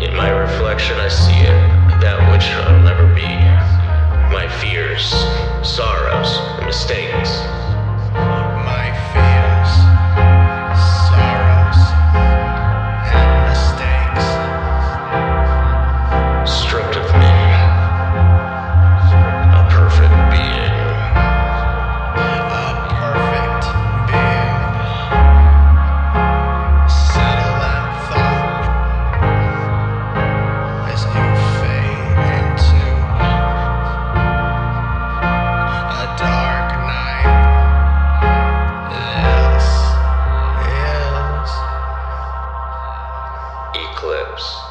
In my reflection, I see it, that which I'll never be. Eclipse.